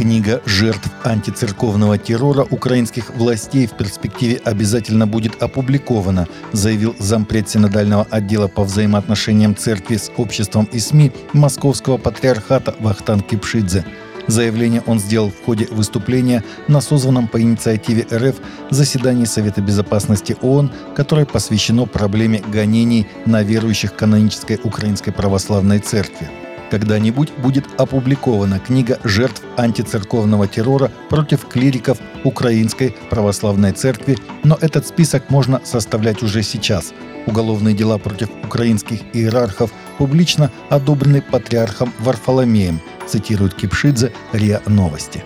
Книга жертв антицерковного террора украинских властей в перспективе обязательно будет опубликована, заявил зампред синодального отдела по взаимоотношениям церкви с обществом и СМИ Московского патриархата Вахтан Кипшидзе. Заявление он сделал в ходе выступления на созванном по инициативе РФ заседании Совета Безопасности ООН, которое посвящено проблеме гонений на верующих канонической Украинской Православной Церкви. Когда-нибудь будет опубликована книга жертв антицерковного террора против клириков Украинской Православной Церкви, но этот список можно составлять уже сейчас. Уголовные дела против украинских иерархов публично одобрены патриархом Варфоломеем, цитирует Кипшидзе РИА Новости.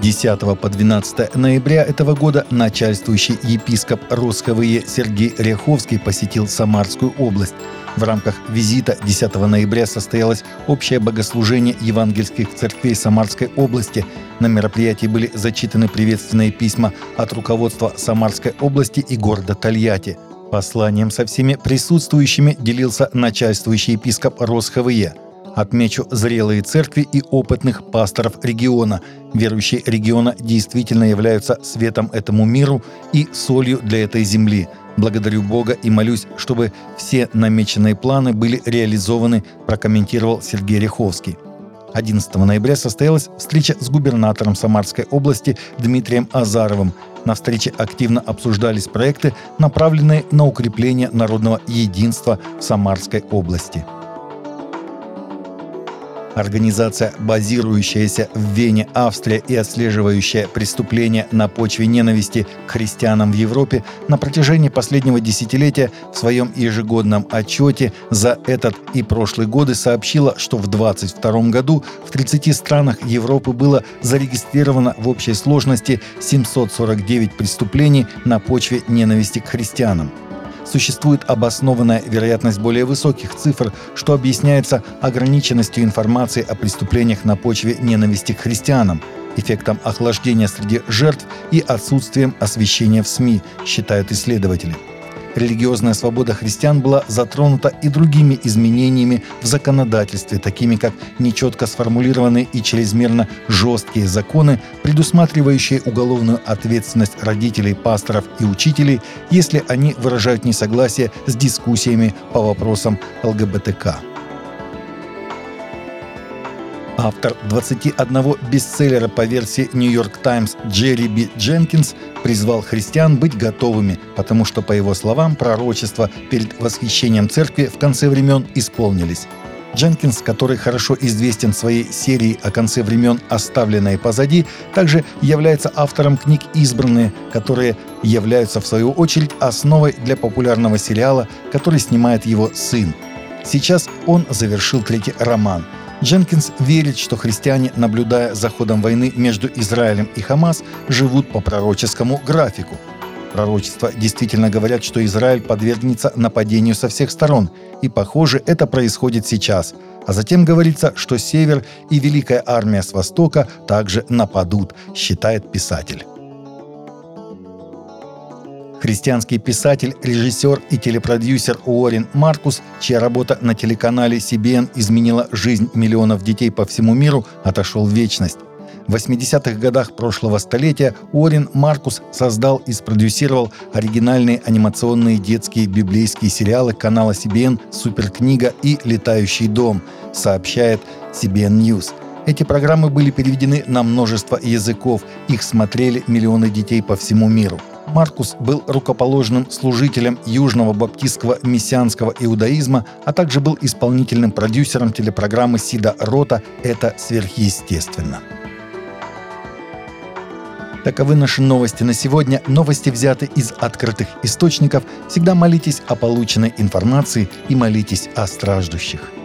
10 по 12 ноября этого года начальствующий епископ Росховые Сергей Ряховский посетил Самарскую область. В рамках визита 10 ноября состоялось общее богослужение евангельских церквей Самарской области. На мероприятии были зачитаны приветственные письма от руководства Самарской области и города Тольятти. Посланием со всеми присутствующими делился начальствующий епископ Росховые – Отмечу зрелые церкви и опытных пасторов региона. Верующие региона действительно являются светом этому миру и солью для этой земли. Благодарю Бога и молюсь, чтобы все намеченные планы были реализованы, прокомментировал Сергей Ряховский. 11 ноября состоялась встреча с губернатором Самарской области Дмитрием Азаровым. На встрече активно обсуждались проекты, направленные на укрепление народного единства в Самарской области. Организация, базирующаяся в Вене, Австрия и отслеживающая преступления на почве ненависти к христианам в Европе на протяжении последнего десятилетия в своем ежегодном отчете за этот и прошлый годы сообщила, что в 2022 году в 30 странах Европы было зарегистрировано в общей сложности 749 преступлений на почве ненависти к христианам существует обоснованная вероятность более высоких цифр, что объясняется ограниченностью информации о преступлениях на почве ненависти к христианам, эффектом охлаждения среди жертв и отсутствием освещения в СМИ, считают исследователи религиозная свобода христиан была затронута и другими изменениями в законодательстве, такими как нечетко сформулированные и чрезмерно жесткие законы, предусматривающие уголовную ответственность родителей, пасторов и учителей, если они выражают несогласие с дискуссиями по вопросам ЛГБТК. Автор 21 бестселлера по версии New York Times Джерри Би Дженкинс призвал христиан быть готовыми, потому что, по его словам, пророчества перед восхищением церкви в конце времен исполнились. Дженкинс, который хорошо известен своей серией о конце времен «Оставленные позади», также является автором книг «Избранные», которые являются, в свою очередь, основой для популярного сериала, который снимает его сын. Сейчас он завершил третий роман – Дженкинс верит, что христиане, наблюдая за ходом войны между Израилем и Хамас, живут по пророческому графику. Пророчества действительно говорят, что Израиль подвергнется нападению со всех сторон, и, похоже, это происходит сейчас. А затем говорится, что Север и Великая армия с Востока также нападут, считает писатель. Христианский писатель, режиссер и телепродюсер Уоррен Маркус, чья работа на телеканале CBN изменила жизнь миллионов детей по всему миру, отошел в вечность. В 80-х годах прошлого столетия Уоррен Маркус создал и спродюсировал оригинальные анимационные детские библейские сериалы канала CBN «Суперкнига» и «Летающий дом», сообщает CBN News. Эти программы были переведены на множество языков, их смотрели миллионы детей по всему миру – Маркус был рукоположным служителем Южного баптистского мессианского иудаизма, а также был исполнительным продюсером телепрограммы Сида Рота «Это сверхъестественно». Таковы наши новости на сегодня. Новости взяты из открытых источников. Всегда молитесь о полученной информации и молитесь о страждущих.